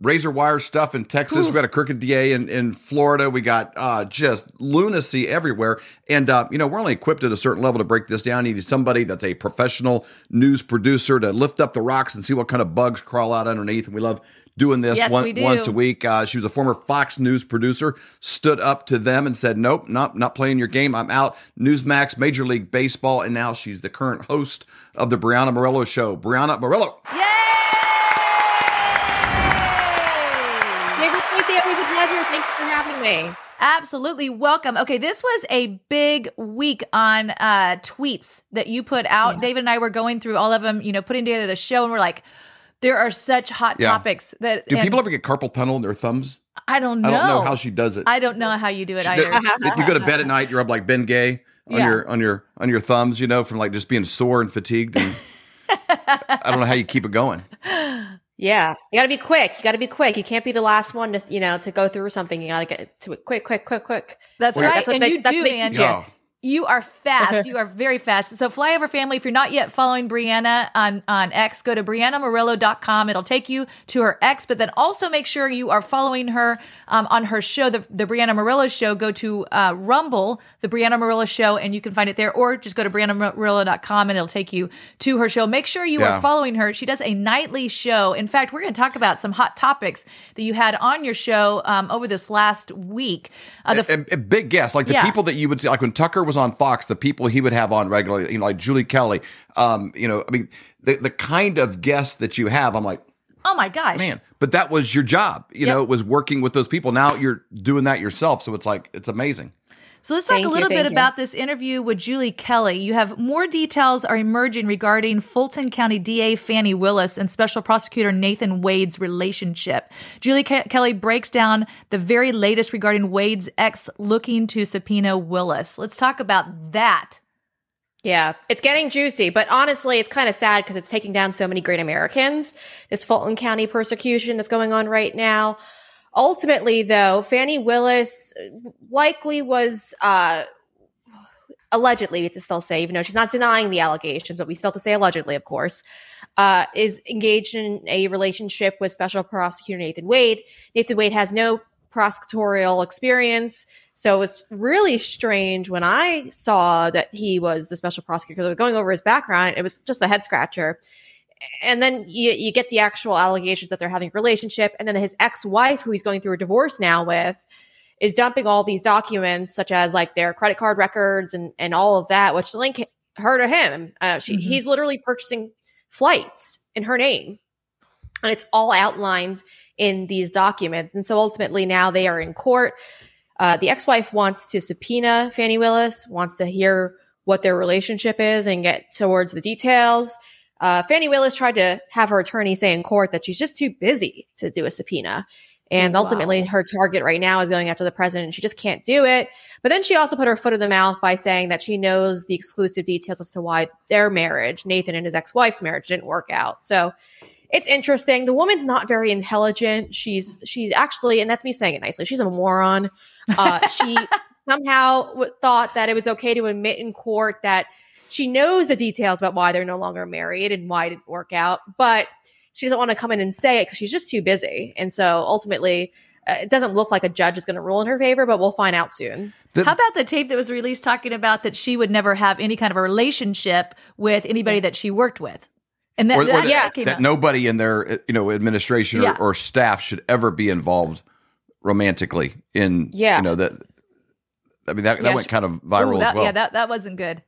razor wire stuff in Texas. We got a crooked DA in, in Florida. We got uh, just lunacy everywhere. And, uh, you know, we're only equipped at a certain level to break this down. You need somebody that's a professional news producer to lift up the rocks and see what kind of bugs crawl out underneath. And we love doing this Yes, one, do. once a week. Uh, she was a former Fox News producer, stood up to them and said, nope, not, not playing your game. I'm out. Newsmax, Major League Baseball. And now she's the current host of the Breanna Morello Show. Breanna Morello. Yay! Pleasure. Thank you for having me. Absolutely welcome. Okay, this was a big week on uh tweets that you put out. David and I were going through all of them, you know, putting together the show, and we're like, there are such hot Yeah. topics that Do and people ever get carpal tunnel in their thumbs? I don't know. I don't know how she does it. I don't know how you do it She- either. if you go to bed at night, you're up like Ben Gay on Yeah. your on your on your thumbs, you know, from like just being sore and fatigued. And I don't know how you keep it going. Yeah, you got to be quick. You got to be quick. You can't be the last one to you know to go through something. You got to get to it quick, quick, quick, quick. That's Well, right. that's what and they- you that's do, Angie. teach you. Are fast. you are very fast. So Flyover Family, if you're not yet following Breanna on, on X, go to BreannaMorello.com. It'll take you to her X, but then also make sure you are following her um, on her show, the, the Breanna Morello Show. Go to uh, Rumble, the Breanna Morello Show, and you can find it there, or just go to BreannaMorello.com and it'll take you to her show. Make sure you Yeah. are following her. She does a nightly show. In fact, we're going to talk about some hot topics that you had on your show um, over this last week. Uh, the A, a big guess, like the Yeah. people that you would see, like when Tucker was on Fox, the people he would have on regularly, you know, like Julie Kelly. Um, you know, I mean, the the kind of guests that you have, I'm like, oh my gosh. man, but that was your job. You Yep. know, it was working with those people. Now you're doing that yourself, so it's like it's amazing. So let's talk Thank a you, little bit you. about this interview with Julie Kelly. You have more details are emerging regarding Fulton County DA Fani Willis and Special Prosecutor Nathan Wade's relationship. Julie Ke- Kelly breaks down the very latest regarding Wade's ex looking to subpoena Willis. Let's talk about that. Yeah, it's getting juicy, but honestly, it's kind of sad because it's taking down so many great Americans. This Fulton County persecution that's going on right now. Ultimately, though, Fani Willis likely was uh, allegedly, we have to still say, even though she's not denying the allegations, but we still have to say allegedly, of course, uh, is engaged in a relationship with Special Prosecutor Nathan Wade. Nathan Wade has no prosecutorial experience. So it was really strange when I saw that he was the special prosecutor. Because going over his background, it was just a head scratcher. And then you, you get the actual allegations that they're having a relationship. And then his ex wife, who he's going through a divorce now with, is dumping all these documents, such as like their credit card records and, and all of that, which link her to him. Uh, she, Mhm. He's literally purchasing flights in her name. And it's all outlined in these documents. And so ultimately now they are in court. Uh, the ex-wife wants to subpoena Fani Willis, wants to hear what their relationship is and get towards the details. Uh, Fani Willis tried to have her attorney say in court that she's just too busy to do a subpoena. And Wow. ultimately, her target right now is going after the president. and She just can't do it. But then she also put her foot in the mouth by saying that she knows the exclusive details as to why their marriage, Nathan and his ex wife's marriage, didn't work out. So it's interesting. The woman's not very intelligent. She's she's actually, and that's me saying it nicely. She's a moron. Uh, she somehow w- thought that it was okay to admit in court that she knows the details about why they're no longer married and why it didn't work out, but she doesn't want to come in and say it because she's just too busy. And so ultimately, uh, it doesn't look like a judge is going to rule in her favor, but we'll find out soon. The- How about the tape that was released talking about that she would never have any kind of a relationship with anybody that she worked with? And that, or, or that, that, that that nobody in their uh, you know administration Yeah. or, or staff should ever be involved romantically in Yeah. you know that I mean that, that Yeah, went she- kind of viral Ooh, that- as well. Yeah, that, that wasn't good.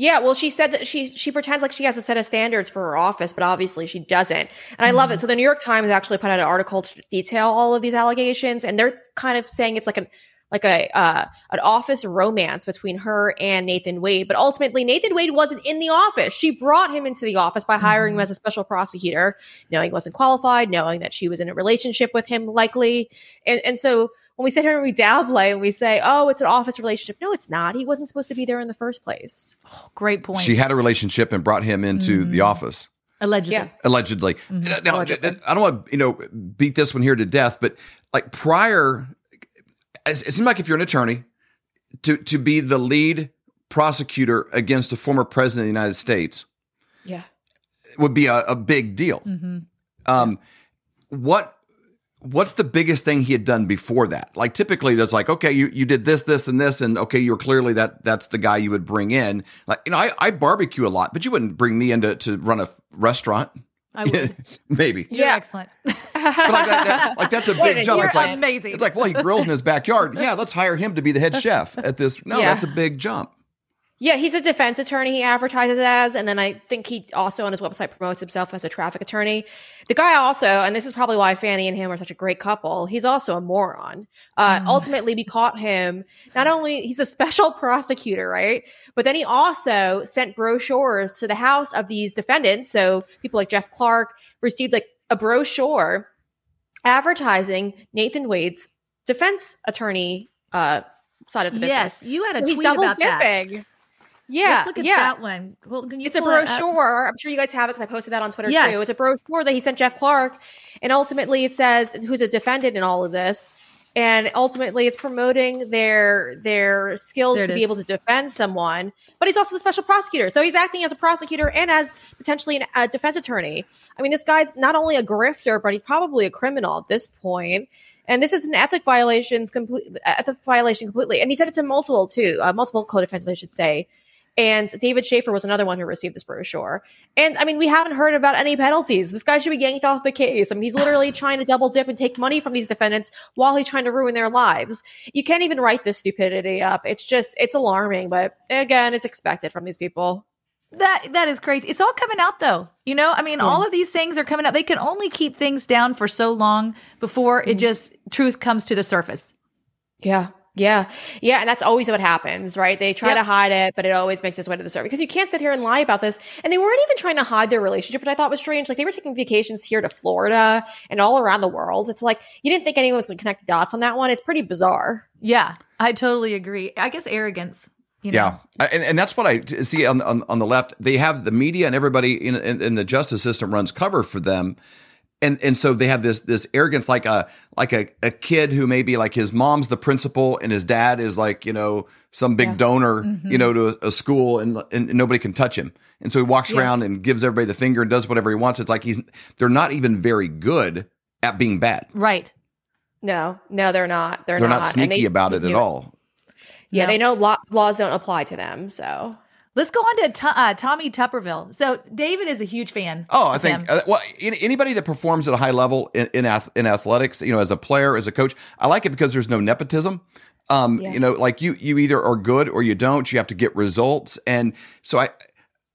Yeah, well, she said that she she pretends like she has a set of standards for her office, but obviously she doesn't. And I love it. So the New York Times actually put out an article to detail all of these allegations, and they're kind of saying it's like an like a uh, an office romance between her and Nathan Wade. But ultimately, Nathan Wade wasn't in the office. She brought him into the office by hiring him as a special prosecutor, knowing he wasn't qualified, knowing that she was in a relationship with him, likely. And and so when we sit here and we downplay and we say, "Oh, it's an office relationship," no, it's not. He wasn't supposed to be there in the first place. Great point. she had a relationship and brought him into the Mhm. office Allegedly. Yeah. allegedly. Mhm. Now, Allegedly. I don't want to you know beat this one here to death, but like prior, it seems like if you're an attorney to to be the lead prosecutor against a former president of the United States Yeah. would be a, a big deal. hmm Um, what what's the biggest thing he had done before that? Like typically that's like, okay, you, you did this, this, and this, and okay, you're clearly that that's the guy you would bring in. Like, you know, I, I barbecue a lot, but you wouldn't bring me in to, to run a restaurant. I would. Maybe. You're Yeah. excellent. But like, that, that- like that's a big Wait, jump. You're It's like amazing. it's like, well, he grills in his backyard. Yeah, let's hire him to be the head chef at this. No, Yeah. that's a big jump. Yeah, he's a defense attorney. He advertises as, and then I think he also on his website promotes himself as a traffic attorney. The guy also, and this is probably why Fani and him are such a great couple. He's also a moron. Uh, Ultimately, we caught him. Not only he's a special prosecutor, right? But then he also sent brochures to the house of these defendants. So people like Jeff Clark received like a brochure advertising Nathan Wade's defense attorney uh, side of the business. yes, you had a He's tweet double about that. Yeah, Let's look at yeah. that one. Well, can you It's a brochure. I'm sure you guys have it because I posted that on Twitter Yes. too. It's a brochure that he sent Jeff Clark, and ultimately it says who's a defendant in all of this, and ultimately it's promoting their their skills to be is. able to defend someone. But he's also the special prosecutor, so he's acting as a prosecutor and as potentially an, a defense attorney. I mean, this guy's not only a grifter, but he's probably a criminal at this point. And this is an ethic violations complete ethic violation completely. And he said it to multiple too, uh, multiple co-defendants, I should say. And David Shafer was another one who received this brochure. And I mean, we haven't heard about any penalties. This guy should be yanked off the case. I mean, he's literally trying to double dip and take money from these defendants while he's trying to ruin their lives. You can't even write this stupidity up. It's just, it's alarming. But again, it's expected from these people. That that is crazy. It's all coming out though. You know, I mean, hmm. all of these things are coming out. They can only keep things down for so long before it hmm. just truth comes to the surface. Yeah. Yeah. Yeah. And that's always what happens, right? They try Yep. to hide it, but it always makes its way to the surface because you can't sit here and lie about this. And they weren't even trying to hide their relationship, which I thought was strange. Like they were taking vacations here to Florida and all around the world. It's like you didn't think anyone was going to connect the dots on that one. It's pretty bizarre. Yeah, I totally agree. I guess arrogance. You know? Yeah, and, and that's what I see on, on on the left. They have the media and everybody in, in, in the justice system runs cover for them, and and so they have this this arrogance, like a like a, a kid who maybe like his mom's the principal and his dad is like you know some big Yeah. donor, Mm-hmm. you know, to a, a school, and, and nobody can touch him, and so he walks Yeah. around and gives everybody the finger and does whatever he wants. It's like he's they're not even very good at being bad. Right. No, no, they're not. They're, They're not, not sneaky they- about it at all. Yeah, No. they know law- laws don't apply to them. So Let's go on to To- uh, Tommy Tuberville. So David is a huge fan. Oh, I think uh, well, in, anybody that performs at a high level in in, ath- in athletics, you know, as a player, as a coach, I like it because there's no nepotism. Um, Yeah. you know, like you you either are good or you don't. You have to get results, and so I.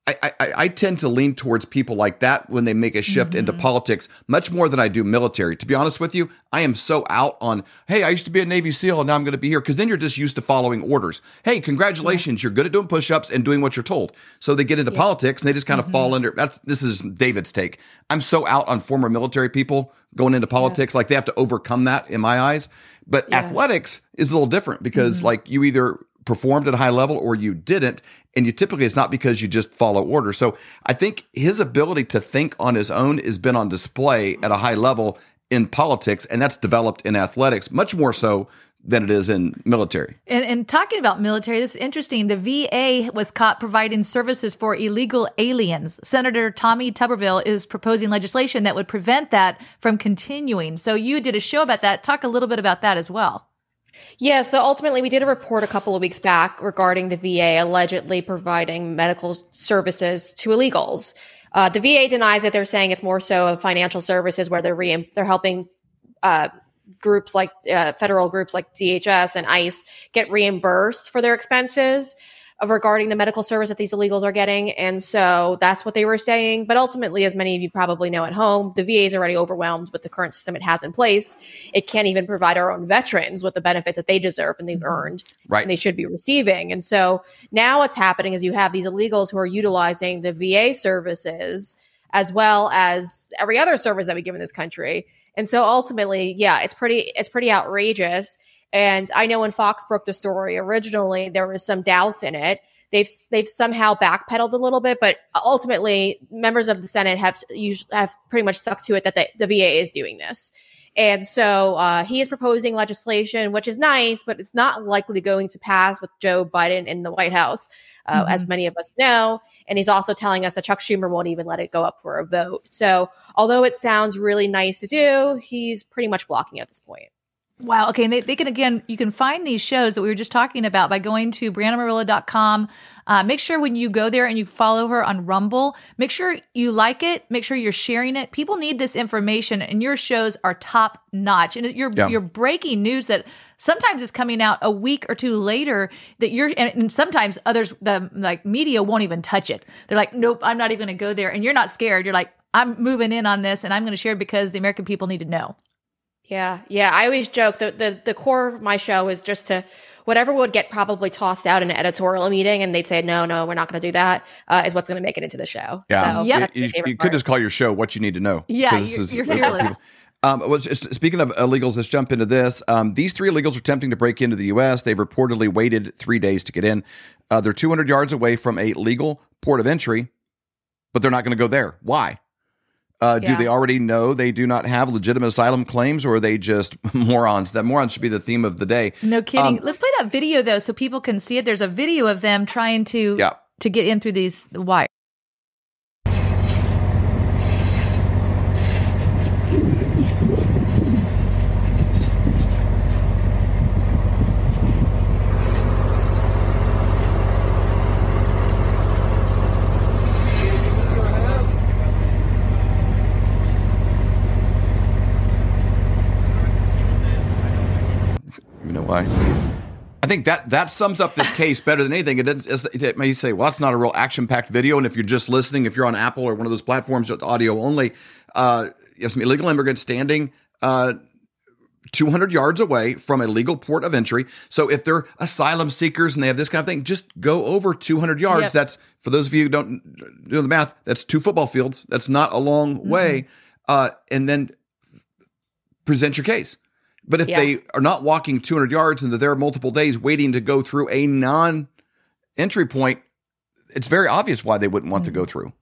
I, I, I tend to lean towards people like that when they make a shift into Mm-hmm. politics much more than I do military. To be honest with you, I am so out on, hey, I used to be a Navy SEAL and now I'm going to be here because then you're just used to following orders. Hey, congratulations, you're good at doing push ups and doing what you're told. So they get into politics and they just kind of Mm-hmm. fall under that's this is David's take. I'm so out on former military people going into politics, like they have to overcome that in my eyes. But Yeah. athletics is a little different because Mm-hmm. like you either performed at a high level or you didn't and you typically it's not because you just follow orders so i think his ability to think on his own has been on display at a high level in politics and that's developed in athletics much more so than it is in military And, and talking about military, this is interesting. The VA was caught providing services for illegal aliens. Senator Tommy Tuberville is proposing legislation that would prevent that from continuing. So you did a show about that. Talk a little bit about that as well. Yeah, so ultimately, we did a report a couple of weeks back regarding the VA allegedly providing medical services to illegals. Uh, the VA denies it. They're saying it's more so of financial services where they're re- they're helping uh, groups like uh, federal groups like DHS and ICE get reimbursed for their expenses of regarding the medical service that these illegals are getting. And so that's what they were saying. But ultimately, as many of you probably know at home, the VA is already overwhelmed with the current system it has in place. It can't even provide our own veterans with the benefits that they deserve and they've mm-hmm. earned right and they should be receiving. And so now what's happening is you have these illegals who are utilizing the VA services as well as every other service that we give in this country. And so ultimately, yeah, it's pretty it's pretty outrageous. And I know when Fox broke the story originally, there was some doubts in it. They've they've somehow backpedaled a little bit, but ultimately, members of the Senate have have pretty much stuck to it that the, the VA is doing this. And so uh, he is proposing legislation, which is nice, but it's not likely going to pass with Joe Biden in the White House, uh, mm-hmm. as many of us know. And he's also telling us that Chuck Schumer won't even let it go up for a vote. So although it sounds really nice to do, he's pretty much blocking at this point. Wow. Okay. And they, they can, again, you can find these shows that we were just talking about by going to BreannaMorello.com. Uh, make sure when you go there and you follow her on Rumble, make sure you like it. Make sure you're sharing it. People need this information and your shows are top notch. And you're, yeah. you're breaking news that sometimes is coming out a week or two later that you're, and, and sometimes others, the like media won't even touch it. They're like, nope, I'm not even going to go there. And you're not scared. You're like, I'm moving in on this and I'm going to share because the American people need to know. Yeah, yeah. I always joke that the the core of my show is just to whatever would get probably tossed out in an editorial meeting, and they'd say, "No, no, we're not going to do that." Uh, is what's going to make it into the show. Yeah, so, yeah. You, you could just call your show "What You Need to Know." Yeah, you're, is, you're fearless. Um, well, speaking of illegals, let's jump into this. Um, these three illegals are attempting to break into the U.S. They've reportedly waited three days to get in. Uh, they're 200 yards away from a legal port of entry, but they're not going to go there. Why? Uh, yeah. Do they already know they do not have legitimate asylum claims, or are they just morons? That morons should be the theme of the day. No kidding. Um, Let's play that video though, so people can see it. There's a video of them trying to yeah. to get in through these wires. why. I think that that sums up this case better than anything. It, it, it may say, well, that's not a real action packed video. And if you're just listening, if you're on Apple or one of those platforms with audio only, uh, yes, illegal immigrant standing uh, 200 yards away from a legal port of entry. So if they're asylum seekers and they have this kind of thing, just go over 200 yards. Yep. That's for those of you who don't do the math. That's two football fields. That's not a long mm-hmm. way. Uh, and then present your case. But if yeah. they are not walking 200 yards and they're there multiple days waiting to go through a non entry point, it's very obvious why they wouldn't want mm-hmm. to go mm-hmm. through.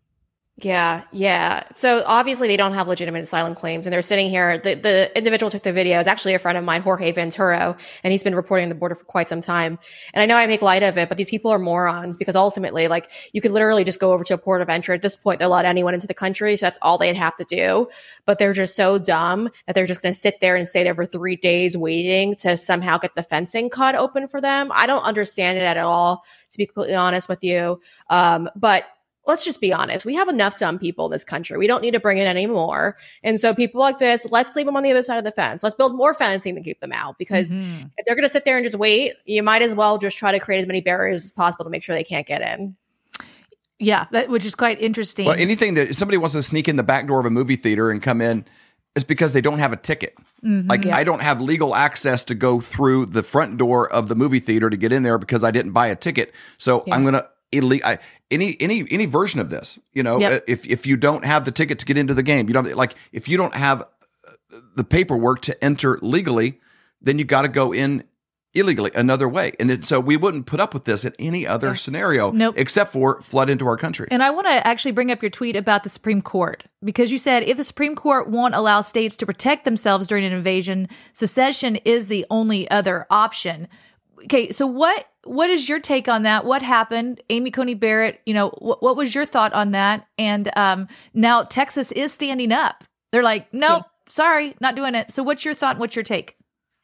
Yeah, yeah. So obviously they don't have legitimate asylum claims, and they're sitting here. The the individual took the video. is actually a friend of mine, Jorge Ventura, and he's been reporting on the border for quite some time. And I know I make light of it, but these people are morons because ultimately, like, you could literally just go over to a port of entry. At this point, they'll let anyone into the country, so that's all they'd have to do. But they're just so dumb that they're just going to sit there and stay there for three days waiting to somehow get the fencing cut open for them. I don't understand it at all, to be completely honest with you. Um, but let's just be honest. We have enough dumb people in this country. We don't need to bring in any more. And so people like this, let's leave them on the other side of the fence. Let's build more fencing to keep them out because mm-hmm. if they're going to sit there and just wait, you might as well just try to create as many barriers as possible to make sure they can't get in. Yeah, that, which is quite interesting. Well, anything that somebody wants to sneak in the back door of a movie theater and come in is because they don't have a ticket. Mm-hmm, like yeah. I don't have legal access to go through the front door of the movie theater to get in there because I didn't buy a ticket. So yeah. I'm going to illegal any any any version of this you know yep. if if you don't have the ticket to get into the game you don't like if you don't have uh, the paperwork to enter legally then you got to go in illegally another way and it, so we wouldn't put up with this in any other yeah. scenario nope. except for flood into our country and i want to actually bring up your tweet about the supreme court because you said if the supreme court won't allow states to protect themselves during an invasion secession is the only other option okay so what what is your take on that? What happened? Amy Coney Barrett, you know, wh- what was your thought on that? And um, now Texas is standing up. They're like, nope, yeah. sorry, not doing it. So what's your thought? What's your take?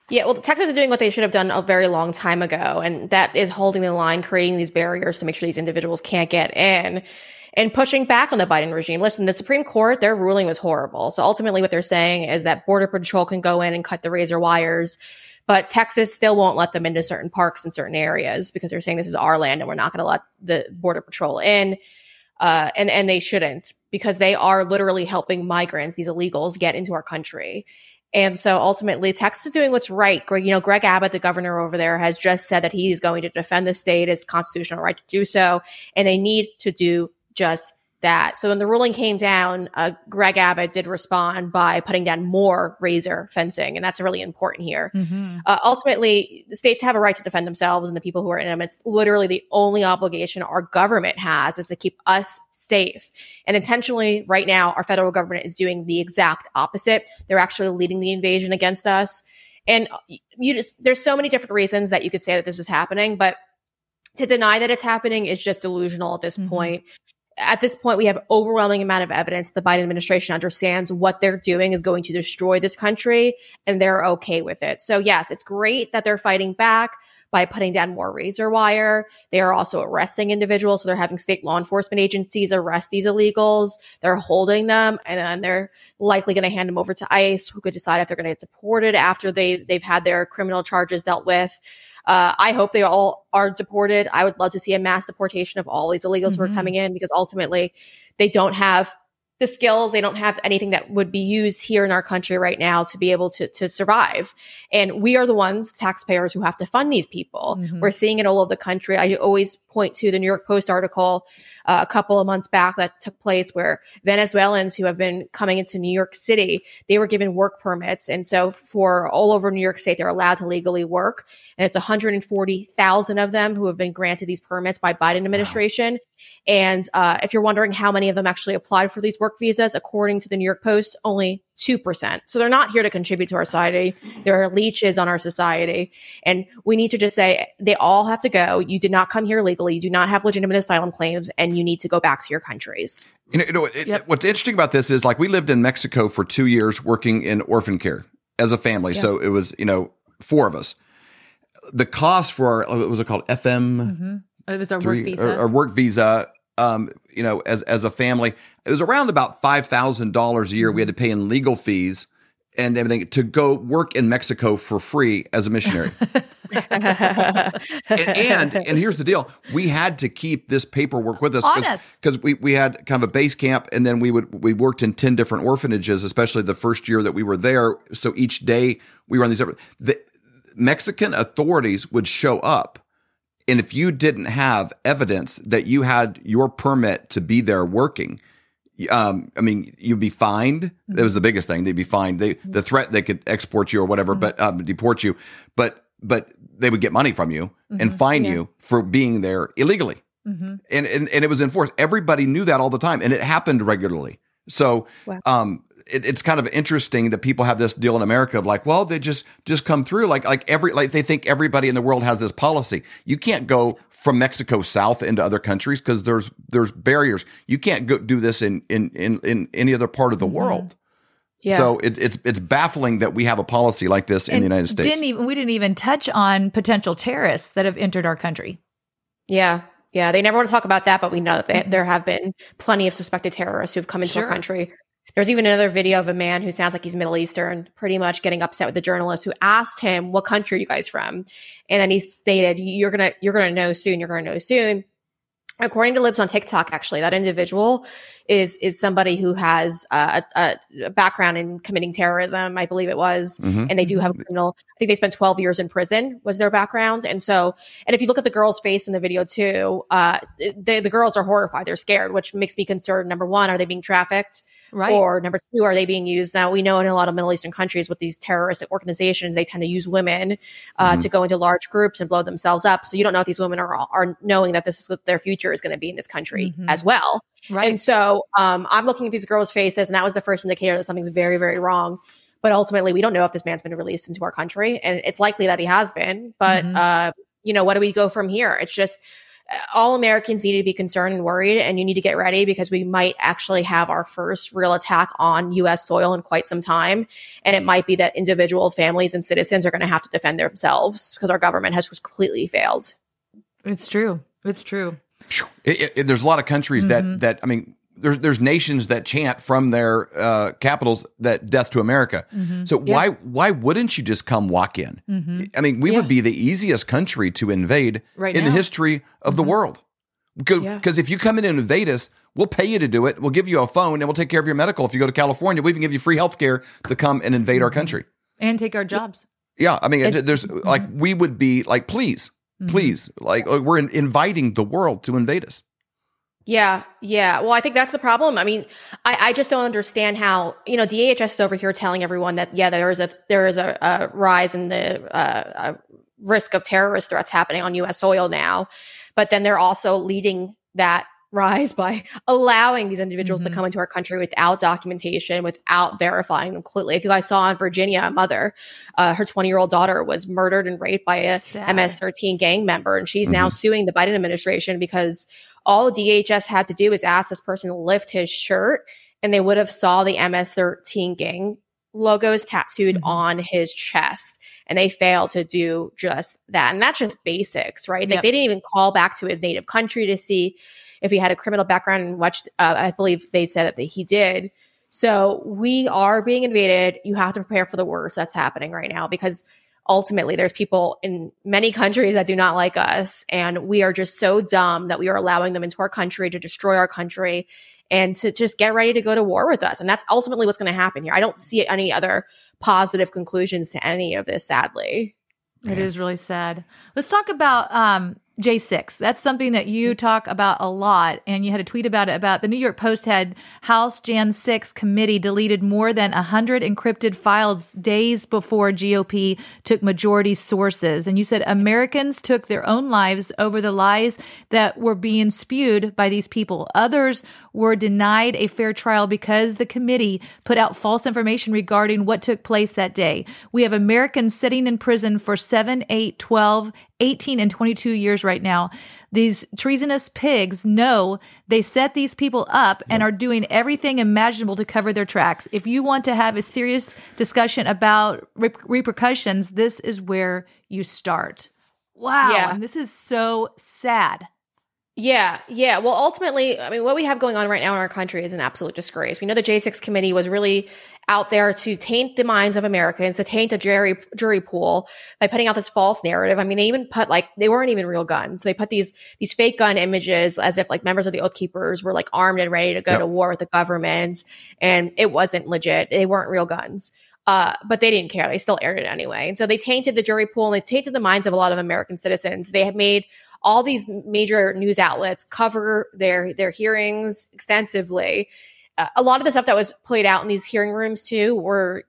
Yeah, well, Texas is doing what they should have done a very long time ago, and that is holding the line, creating these barriers to make sure these individuals can't get in and pushing back on the Biden regime. Listen, the Supreme Court, their ruling was horrible. So ultimately, what they're saying is that Border Patrol can go in and cut the razor wires but Texas still won't let them into certain parks in certain areas because they're saying this is our land and we're not going to let the border patrol in. Uh, and and they shouldn't because they are literally helping migrants, these illegals, get into our country. And so ultimately, Texas is doing what's right. Greg, you know, Greg Abbott, the governor over there, has just said that he's going to defend the state, his constitutional right to do so, and they need to do just that. So when the ruling came down, uh, Greg Abbott did respond by putting down more razor fencing, and that's really important here. Mm-hmm. Uh, ultimately, the states have a right to defend themselves and the people who are in them. It's literally the only obligation our government has is to keep us safe. And intentionally, right now, our federal government is doing the exact opposite. They're actually leading the invasion against us. And you just, there's so many different reasons that you could say that this is happening, but to deny that it's happening is just delusional at this Mhm. point. At this point, we have overwhelming amount of evidence the Biden administration understands what they're doing is going to destroy this country and they're okay with it. So yes, it's great that they're fighting back by putting down more razor wire. They are also arresting individuals. So they're having state law enforcement agencies arrest these illegals. They're holding them and then they're likely going to hand them over to ICE who could decide if they're going to get deported after they, they've had their criminal charges dealt with. Uh, I hope they all are deported. I would love to see a mass deportation of all these illegals who are Mhm. coming in because ultimately they don't have the skills. They don't have anything that would be used here in our country right now to be able to, to survive. And we are the ones, taxpayers, who have to fund these people. Mhm. We're seeing it all over the country. I always point to the New York Post article uh, a couple of months back that took place where Venezuelans who have been coming into New York City, they were given work permits. And so for all over New York State, they're allowed to legally work. And it's 140,000 of them who have been granted these permits by Biden administration. And uh, if you're wondering how many of them actually applied for these work visas, according to the New York Post, only 2%. So they're not here to contribute to our society. They're leeches on our society. And we need to just say they all have to go. You did not come here legally. You do not have legitimate asylum claims, and you need to go back to your countries. You know, you know it, Yep. what's interesting about this is like we lived in Mexico for two years working in orphan care as a family. Yeah. So it was, you know, four of us. The cost for our, what was it called? FM hmm It was our three work visa. Or, or work visa. Um, you know, as as a family, it was around about five thousand dollars a year. We had to pay in legal fees and everything to go work in Mexico for free as a missionary. and, and and here's the deal: we had to keep this paperwork with us because we we had kind of a base camp, and then we would we worked in ten different orphanages, especially the first year that we were there. So each day we were on these. The Mexican authorities would show up, and if you didn't have evidence that you had your permit to be there working. Um, I mean, you'd be fined. That was the biggest thing. They'd be fined. They, the threat they could export you or whatever, but um, deport you. But but they would get money from you and fine Yeah. you for being there illegally hmm and, and and it was enforced. Everybody knew that all the time, and it happened regularly. So, Wow. um, it, it's kind of interesting that people have this deal in America of like, well, they just just come through like like every like they think everybody in the world has this policy. You can't go from Mexico south into other countries because there's there's barriers. You can't go do this in in in, in any other part of the Mhm. world. Yeah. So it, it's it's baffling that we have a policy like this in And the United States. Didn't even we didn't even touch on potential terrorists that have entered our country. Yeah. Yeah. They never want to talk about that, but we know that they, Mhm. there have been plenty of suspected terrorists who've come into Sure. our country. There's even another video of a man who sounds like he's Middle Eastern, pretty much getting upset with the journalist who asked him, "What country are you guys from?" And then he stated, "You're gonna, you're gonna know soon. You're gonna know soon." According to Libs of TikTok, actually, that individual is is somebody who has uh, a, a background in committing terrorism. I believe it was Mhm. and they do have a criminal. I think they spent 12 years in prison was their background. And so, and if you look at the girl's face in the video too, uh, the, the girls are horrified. They're scared, which makes me concerned. Number one, are they being trafficked? Right. Or number two, are they being used? Now we know in a lot of Middle Eastern countries with these terrorist organizations, they tend to use women uh, Mhm. to go into large groups and blow themselves up. So you don't know if these women are are knowing that this is what their future is going to be in this country Mhm. as well. right. And so um, I'm looking at these girls' faces, and that was the first indicator that something's very, very wrong. But ultimately, we don't know if this man's been released into our country, and it's likely that he has been. But Mhm. uh, you know, what do we go from here? It's just all Americans need to be concerned and worried, and you need to get ready because we might actually have our first real attack on U.S. soil in quite some time, and it might be that individual families and citizens are going to have to defend themselves because our government has just completely failed. it's true. It's true. It, it- it- there's a lot of countries Mhm. that that I mean, there's there's nations that chant from their uh, capitals that death to America. Mhm. So Yeah. why why wouldn't you just come walk in? Mhm. I mean, we Yeah. would be the easiest country to invade Right in the history of the Mhm. world. Because Yeah. if you come in and invade us, we'll pay you to do it. We'll give you a phone and we'll take care of your medical. If you go to California, we even give you free health care to come and invade our Mhm. country. And take our jobs. Yeah, I mean, It- there's like we would be like, please, Mhm. please, like uh, we're in, inviting the world to invade us. Yeah, yeah. Well, I think that's the problem. I mean, I, I just don't understand how you know DHS is over here telling everyone that yeah, there is a there is a, a rise in the uh, risk of terrorist threats happening on U.S. soil now, but then they're also leading that rise by allowing these individuals mm-hmm. to come into our country without documentation, without verifying them completely. If you guys saw in Virginia, a mother, uh, her 20 year old daughter was murdered and raped by a Sad. MS 13 gang member, and she's mm-hmm. now suing the Biden administration because all DHS had to do is ask this person to lift his shirt, and they would have saw the MS 13 gang logos tattooed mm-hmm. on his chest and they failed to do just that and that's just basics right yep. like they didn't even call back to his native country to see if he had a criminal background and watched, uh, I believe they said that he did. So we are being invaded. You have to prepare for the worst that's happening right now because ultimately there's people in many countries that do not like us. And we are just so dumb that we are allowing them into our country to destroy our country and to just get ready to go to war with us. And that's ultimately what's going to happen here. I don't see any other positive conclusions to any of this, sadly. It is really sad. Let's talk about um, J6. That's something that you mm-hmm. talk about a lot. And you had a tweet about it about the New York Post had House Jan 6 committee deleted more than 100 encrypted files days before GOP took majority sources. And you said Americans took their own lives over the lies that were being spewed by these people. Others were denied a fair trial because the committee put out false information regarding what took place that day. We have Americans sitting in prison for 7, 8, 12, 18 and 22 years right now. These treasonous pigs know they set these people up and are doing everything imaginable to cover their tracks. If you want to have a serious discussion about repercussions, this is where you start. Wow. Yeah. This is so sad. Yeah, yeah. Well, ultimately, I mean, what we have going on right now in our country is an absolute disgrace. We know the J6 committee was really out there to taint the minds of Americans, to taint a jury jury pool by putting out this false narrative. I mean, they even put like they weren't even real guns. They put these these fake gun images as if like members of the Oath Keepers were like armed and ready to go yep. to war with the government, and it wasn't legit. They weren't real guns. Uh, but they didn't care. They still aired it anyway. And so they tainted the jury pool and they tainted the minds of a lot of American citizens. They have made all these major news outlets cover their their hearings extensively. Uh, a lot of the stuff that was played out in these hearing rooms too were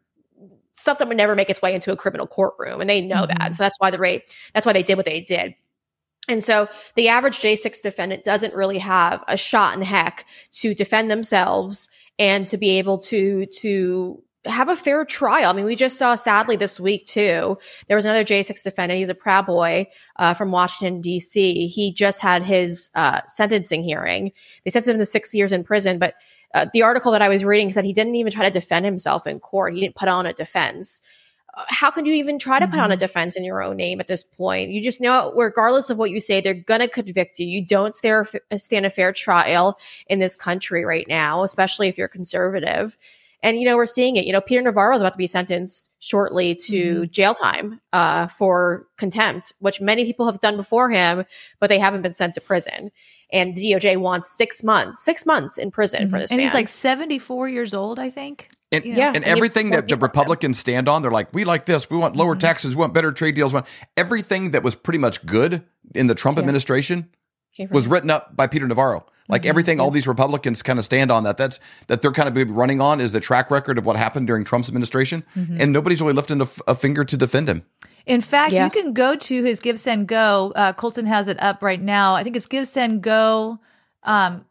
stuff that would never make its way into a criminal courtroom, and they know mm-hmm. that. So that's why the rate that's why they did what they did. And so the average J6 defendant doesn't really have a shot in heck to defend themselves and to be able to to have a fair trial. I mean, we just saw sadly this week too. There was another J6 defendant. He's a Proud Boy uh, from Washington D.C. He just had his uh, sentencing hearing. They sentenced him to six years in prison, but uh, the article that I was reading said he didn't even try to defend himself in court. He didn't put on a defense. Uh, how can you even try to mm-hmm. put on a mm-hmm. defense in your own name at this point? You just know, regardless of what you say, they're going to convict you. You don't stand a fair trial in this country right now, especially if you're conservative. And, you know, we're seeing it. You know, Peter Navarro is about to be sentenced shortly to mm-hmm. jail time uh, for contempt, which many people have done before him, but they haven't been sent to prison. And DOJ wants six months, six months in prison mm-hmm. for this and man. he's like 74 years old, I think. And, yeah. and, and everything that the Republicans stand on, they're like, we like this. We want lower mm-hmm. taxes. We want better trade deals. Everything that was pretty much good in the Trump yeah. administration was written up by Peter Navarro. Like mm-hmm. everything, all these Republicans kind of stand on that. That's that they're kind of running on is the track record of what happened during Trump's administration, mm-hmm. and nobody's really lifting a, a, finger to defend him. In fact, yeah. you can go to his Give Send Go. Uh, Colton has it up right now. I think it's Give Send Go. Um,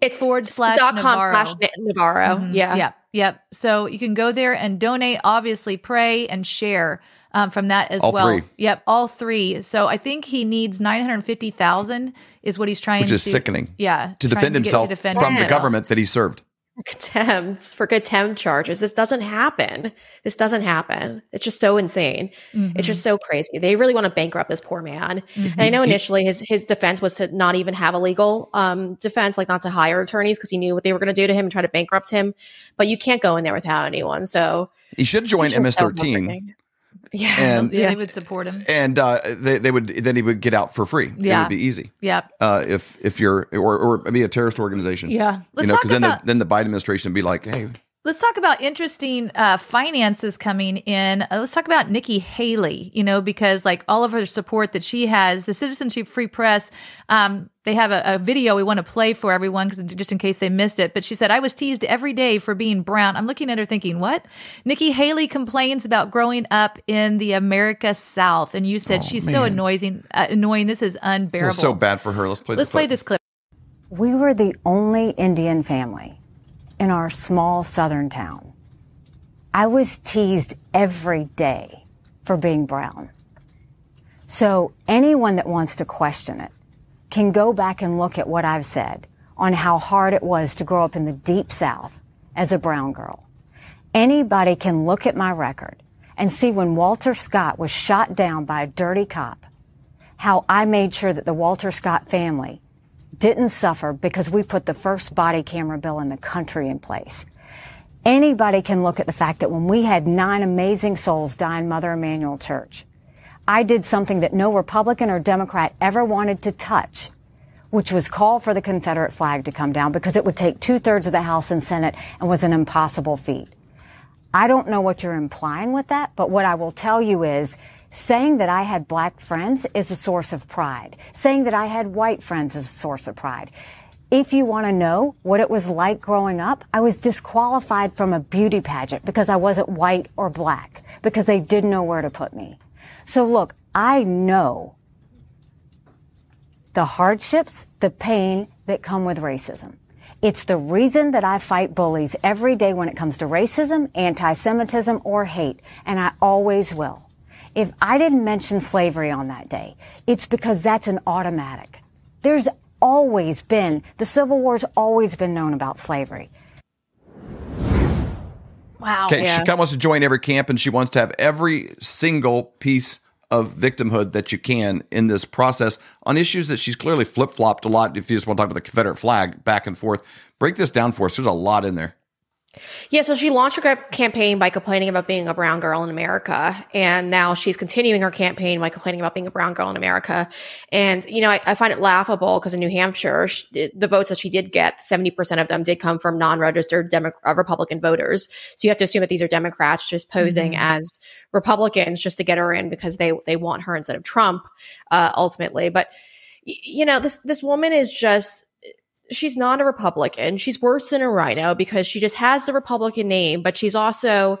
it's forward slash dot com Navarro. slash Navarro. Mm-hmm. Yeah. Yep. Yep. So you can go there and donate. Obviously, pray and share um, from that as all well. Three. Yep, all three. So I think he needs nine hundred fifty thousand is what he's trying, which is to, sickening. Yeah, to defend himself to defend from himself. the government that he served. Contempt for contempt charges. This doesn't happen. This doesn't happen. It's just so insane. Mm-hmm. It's just so crazy. They really want to bankrupt this poor man. Mm-hmm. And I know initially his his defense was to not even have a legal um, defense, like not to hire attorneys because he knew what they were going to do to him and try to bankrupt him. But you can't go in there without anyone. So he should join MS13 yeah, and yeah, they would support him, and uh, they they would then he would get out for free. Yeah, it would be easy. Yeah, uh, if if you're or or be a terrorist organization. Yeah, Let's you know, because then the then the Biden administration would be like, hey, Let's talk about interesting uh, finances coming in. Uh, let's talk about Nikki Haley, you know, because like all of her support that she has, the Citizenship Free Press, um, they have a, a, video we want to play for everyone because just in case they missed it. But she said, I was teased every day for being brown. I'm looking at her thinking, what? Nikki Haley complains about growing up in the America South. And you said oh, she's man. so annoying, uh, annoying. This is unbearable. This is so bad for her. Let's play Let's play this clip. We were the only Indian family in our small southern town. I was teased every day for being brown. So anyone that wants to question it can go back and look at what I've said on how hard it was to grow up in the deep south as a brown girl. Anybody can look at my record and see when Walter Scott was shot down by a dirty cop, how I made sure that the Walter Scott family didn't suffer because we put the first body camera bill in the country in place. Anybody can look at the fact that when we had nine amazing souls die in Mother Emanuel Church, I did something that no Republican or Democrat ever wanted to touch, which was call for the Confederate flag to come down because it would take two thirds of the House and Senate and was an impossible feat. I don't know what you're implying with that, but what I will tell you is Saying that I had black friends is a source of pride. Saying that I had white friends is a source of pride. If you want to know what it was like growing up, I was disqualified from a beauty pageant because I wasn't white or black, because they didn't know where to put me. So look, I know the hardships, the pain that come with racism. It's the reason that I fight bullies every day when it comes to racism, anti-Semitism, or hate, and I always will. If I didn't mention slavery on that day, it's because that's an automatic. There's always been, the Civil War's always been known about slavery. Wow. Okay, yeah. She kind of wants to join every camp and she wants to have every single piece of victimhood that you can in this process on issues that she's clearly flip flopped a lot. If you just want to talk about the Confederate flag back and forth, break this down for us. There's a lot in there. Yeah, so she launched her campaign by complaining about being a brown girl in America. And now she's continuing her campaign by complaining about being a brown girl in America. And, you know, I, I find it laughable because in New Hampshire, she, the votes that she did get, 70% of them did come from non registered Demo- uh, Republican voters. So you have to assume that these are Democrats just posing mm-hmm. as Republicans just to get her in because they, they want her instead of Trump, uh, ultimately. But, you know, this, this woman is just, she's not a Republican. She's worse than a rhino because she just has the Republican name, but she's also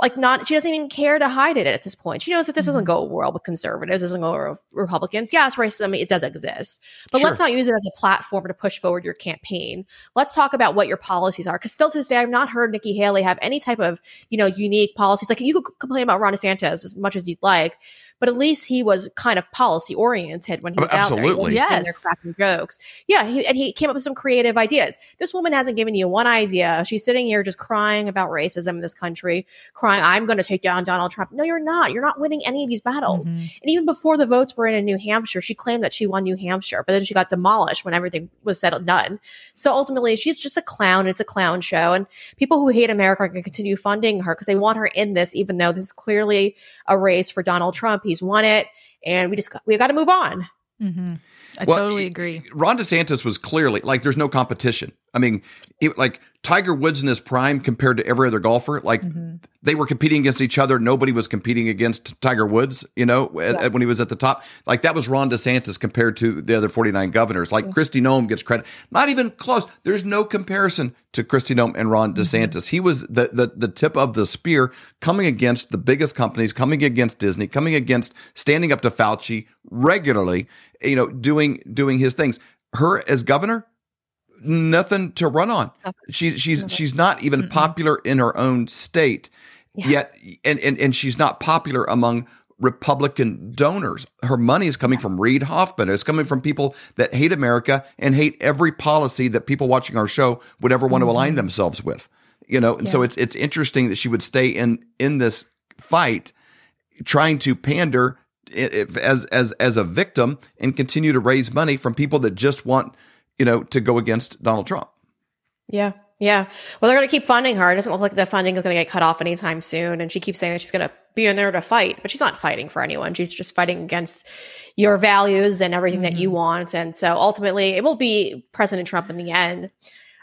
like not she doesn't even care to hide it at this point. She knows that this mm-hmm. doesn't go well with conservatives, doesn't go with Republicans. Yes, racism it does exist, but sure. let's not use it as a platform to push forward your campaign. Let's talk about what your policies are. Because still to this day, I've not heard Nikki Haley have any type of you know unique policies. Like you could complain about Ron DeSantis as much as you'd like, but at least he was kind of policy oriented when he was Absolutely. out there. Yes. They're cracking jokes. Yeah. He, and he came up with some creative ideas. This woman hasn't given you one idea. She's sitting here just crying about racism in this country, crying, I'm going to take down Donald Trump. No, you're not. You're not winning any of these battles. Mm-hmm. And even before the votes were in in New Hampshire, she claimed that she won New Hampshire, but then she got demolished when everything was said and done. So ultimately, she's just a clown. It's a clown show. And people who hate America are going to continue funding her because they want her in this, even though this is clearly a race for Donald Trump. He's won it and we just we got to move on. Mm-hmm. I well, totally agree. Ron DeSantis was clearly like there's no competition. I mean, it, like Tiger Woods in his prime compared to every other golfer, like mm-hmm. they were competing against each other. Nobody was competing against Tiger Woods, you know, yeah. when he was at the top. Like that was Ron DeSantis compared to the other 49 governors. Like yeah. Kristi Noem gets credit. Not even close. There's no comparison to Kristi Noem and Ron mm-hmm. DeSantis. Mm-hmm. He was the, the the tip of the spear coming against the biggest companies, coming against Disney, coming against standing up to Fauci regularly, you know, doing doing his things. Her as governor, nothing to run on. She, she's she's not even mm popular in her own state yeah. yet, and, and and she's not popular among Republican donors. Her money is coming from Reid Hoffman. It's coming from people that hate America and hate every policy that people watching our show would ever want mm-hmm. to align mm-hmm. themselves with. You know, and yeah. so it's it's interesting that she would stay in in this fight, trying to pander as as as a victim and continue to raise money from people that just want you know, to go against Donald Trump. Yeah. Yeah. Well, they're going to keep funding her. It doesn't look like the funding is going to get cut off anytime soon. And she keeps saying that she's going to be in there to fight, but she's not fighting for anyone. She's just fighting against your values and everything mm-hmm. that you mm-hmm. want. And so ultimately, it will be President Trump in the end.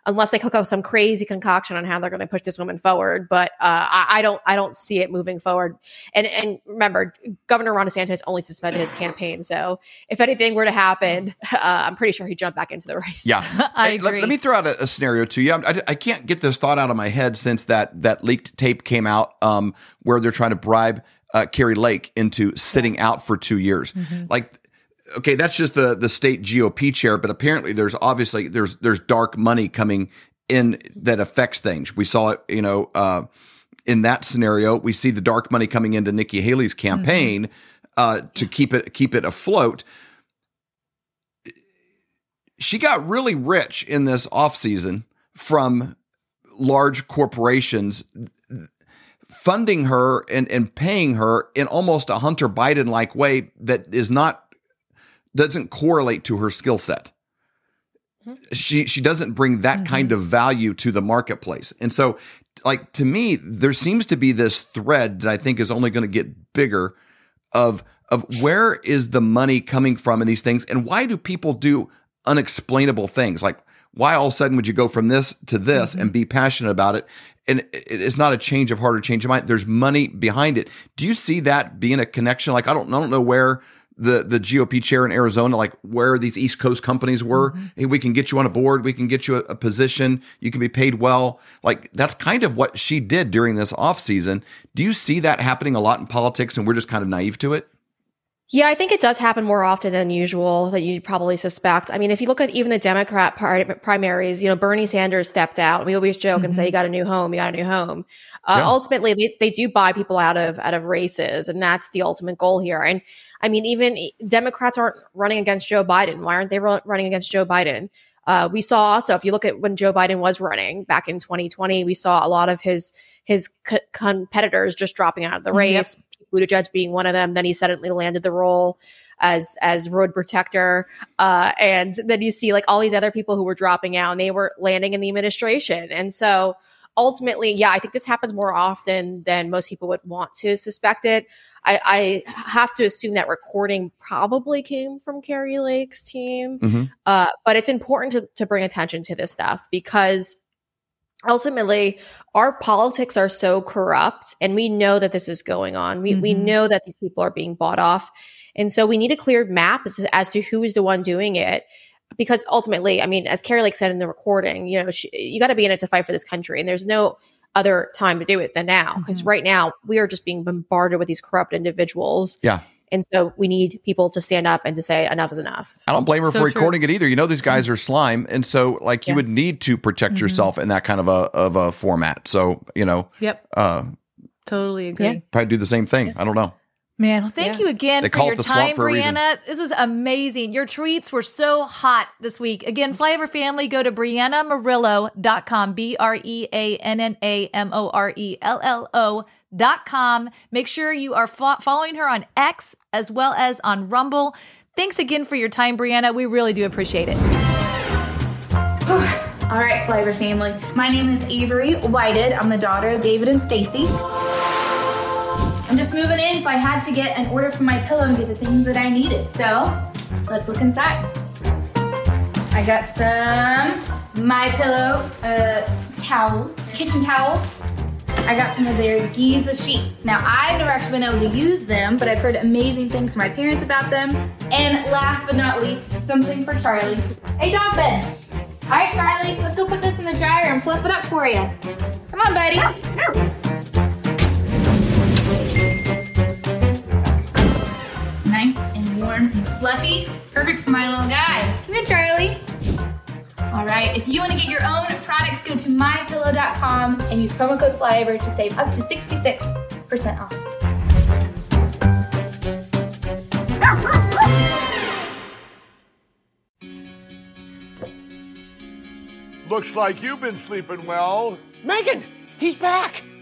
Unless they cook up some crazy concoction on how they're going to push this woman forward. But uh, I, I, don't, I don't see it moving forward. And and remember, Governor Ron DeSantis only suspended his campaign, so if anything were to happen, uh, I'm pretty sure he'd jump back into the race. Yeah, I Hey, let, agree. let me throw out a, a scenario to you. I, I can't get this thought out of my head since that that leaked tape came out, um, where they're trying to bribe uh, Kari Lake into sitting out for two years. Like, okay, that's just the the state GOP chair, but apparently there's obviously there's there's dark money coming in that affects things. We saw it, you know, uh, in that scenario. We see the dark money coming into Nikki Haley's campaign uh, to keep it keep it afloat she got really rich in this offseason from large corporations funding her and, and paying her in almost a Hunter Biden like way that is not doesn't correlate to her skill set. Mm-hmm. She she doesn't bring that mm-hmm. kind of value to the marketplace. And so like to me there seems to be this thread that I think is only going to get bigger of of where is the money coming from in these things and why do people do unexplainable things? Like why all of a sudden would you go from this to this and mm-hmm. be passionate about it? And it's not a change of heart or change of mind. There's money behind it. Do you see that being a connection? Like i don't, I don't know where the the GOP chair in Arizona, like where these East Coast companies were. Mm-hmm. Hey, we can get you on a board. We can get you a, a position. You can be paid well. Like that's kind of what she did during this off season. Do you see that happening a lot in politics, and we're just kind of naive to it? Yeah, I think it does happen more often than usual that you probably suspect. I mean, if you look at even the Democrat primaries, you know, Bernie Sanders stepped out. We always joke and say, "You got a new home. You got a new home." Uh, Yeah. Ultimately, they, they do buy people out of out of races, and that's the ultimate goal here. And I mean, even Democrats aren't running against Joe Biden. Why aren't they ru- running against Joe Biden? Uh, we saw also, if you look at when Joe Biden was running back in 2020, we saw a lot of his his co- competitors just dropping out of the race. Buttigieg being one of them. Then he suddenly landed the role as as road protector, uh, and then you see like all these other people who were dropping out, and they were landing in the administration. And so ultimately, yeah, I think this happens more often than most people would want to suspect it. I, I have to assume that recording probably came from Kari Lake's team, Mhm. uh, but it's important to, to bring attention to this stuff because ultimately our politics are so corrupt and we know that this is going on. We, we Mhm. know that these people are being bought off. And so we need a clear map as to, as to who is the one doing it. Because ultimately i mean as Kari Lake said in the recording you know she, you got to be in it to fight for this country and there's no other time to do it than now. Because right now we are just being bombarded with these corrupt individuals. Yeah. And so we need people to stand up and to say enough is enough I don't blame her So for true. recording it either. You know, these guys are slime, and so like you Yeah. would need to protect yourself in that kind of a of a format. So you know, Yep. uh, Totally agree. Yeah. probably do the same thing. I don't know. Man, well, thank Yeah. you again They for call your it the time, for a. Breanna. This was amazing. Your tweets were so hot this week. Again, Flyover Family, go to BreannaMorello.com, B R E A N N A M O R E L L O. Dot com. Make sure you are fo- following her on X as well as on Rumble. Thanks again for your time, Breanna. We really do appreciate it. All right, Flyover family. My name is Avery Whited. I'm the daughter of David and Stacy. I'm just moving in, so I had to get an order from my pillow and get the things that I needed. So let's look inside. I got some my pillow uh, towels, kitchen towels. I got some of their Giza sheets. Now I've never actually been able to use them, but I've heard amazing things from my parents about them. And last but not least, something for Charlie. Hey, dog bed. All right, Charlie, let's go put this in the dryer and fluff it up for you. Come on, buddy. Nice and warm and fluffy. Perfect for my little guy. Come here, Charlie. All right, if you want to get your own products, go to mypillow.com and use promo code FLYOVER to save up to 66% off. Looks like you've been sleeping well, Megan, he's back.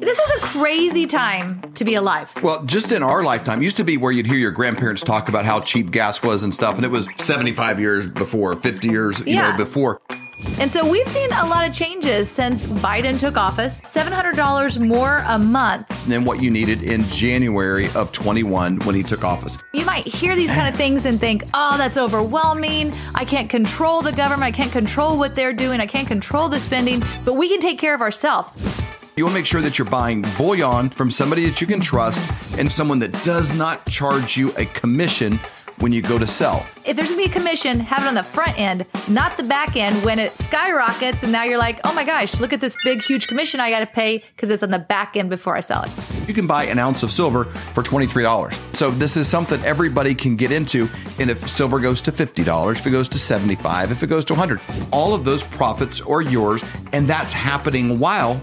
This is a crazy time to be alive. Well, just in our lifetime, used to be where you'd hear your grandparents talk about how cheap gas was and stuff, and it was 75 years before, 50 years, you Yeah. know, before. And so we've seen a lot of changes since Biden took office. $700 more a month. Than what you needed in January of 21 when he took office. You might hear these kind of things and think, oh, that's overwhelming. I can't control the government. I can't control what they're doing. I can't control the spending, but we can take care of ourselves. You want to make sure that you're buying bullion from somebody that you can trust and someone that does not charge you a commission when you go to sell. If there's gonna be a commission, have it on the front end, not the back end when it skyrockets and now you're like, oh my gosh, look at this big, huge commission I gotta pay because it's on the back end before I sell it. You can buy an ounce of silver for $23. So this is something everybody can get into. And if silver goes to $50, if it goes to 75, if it goes to 100, all of those profits are yours. And that's happening while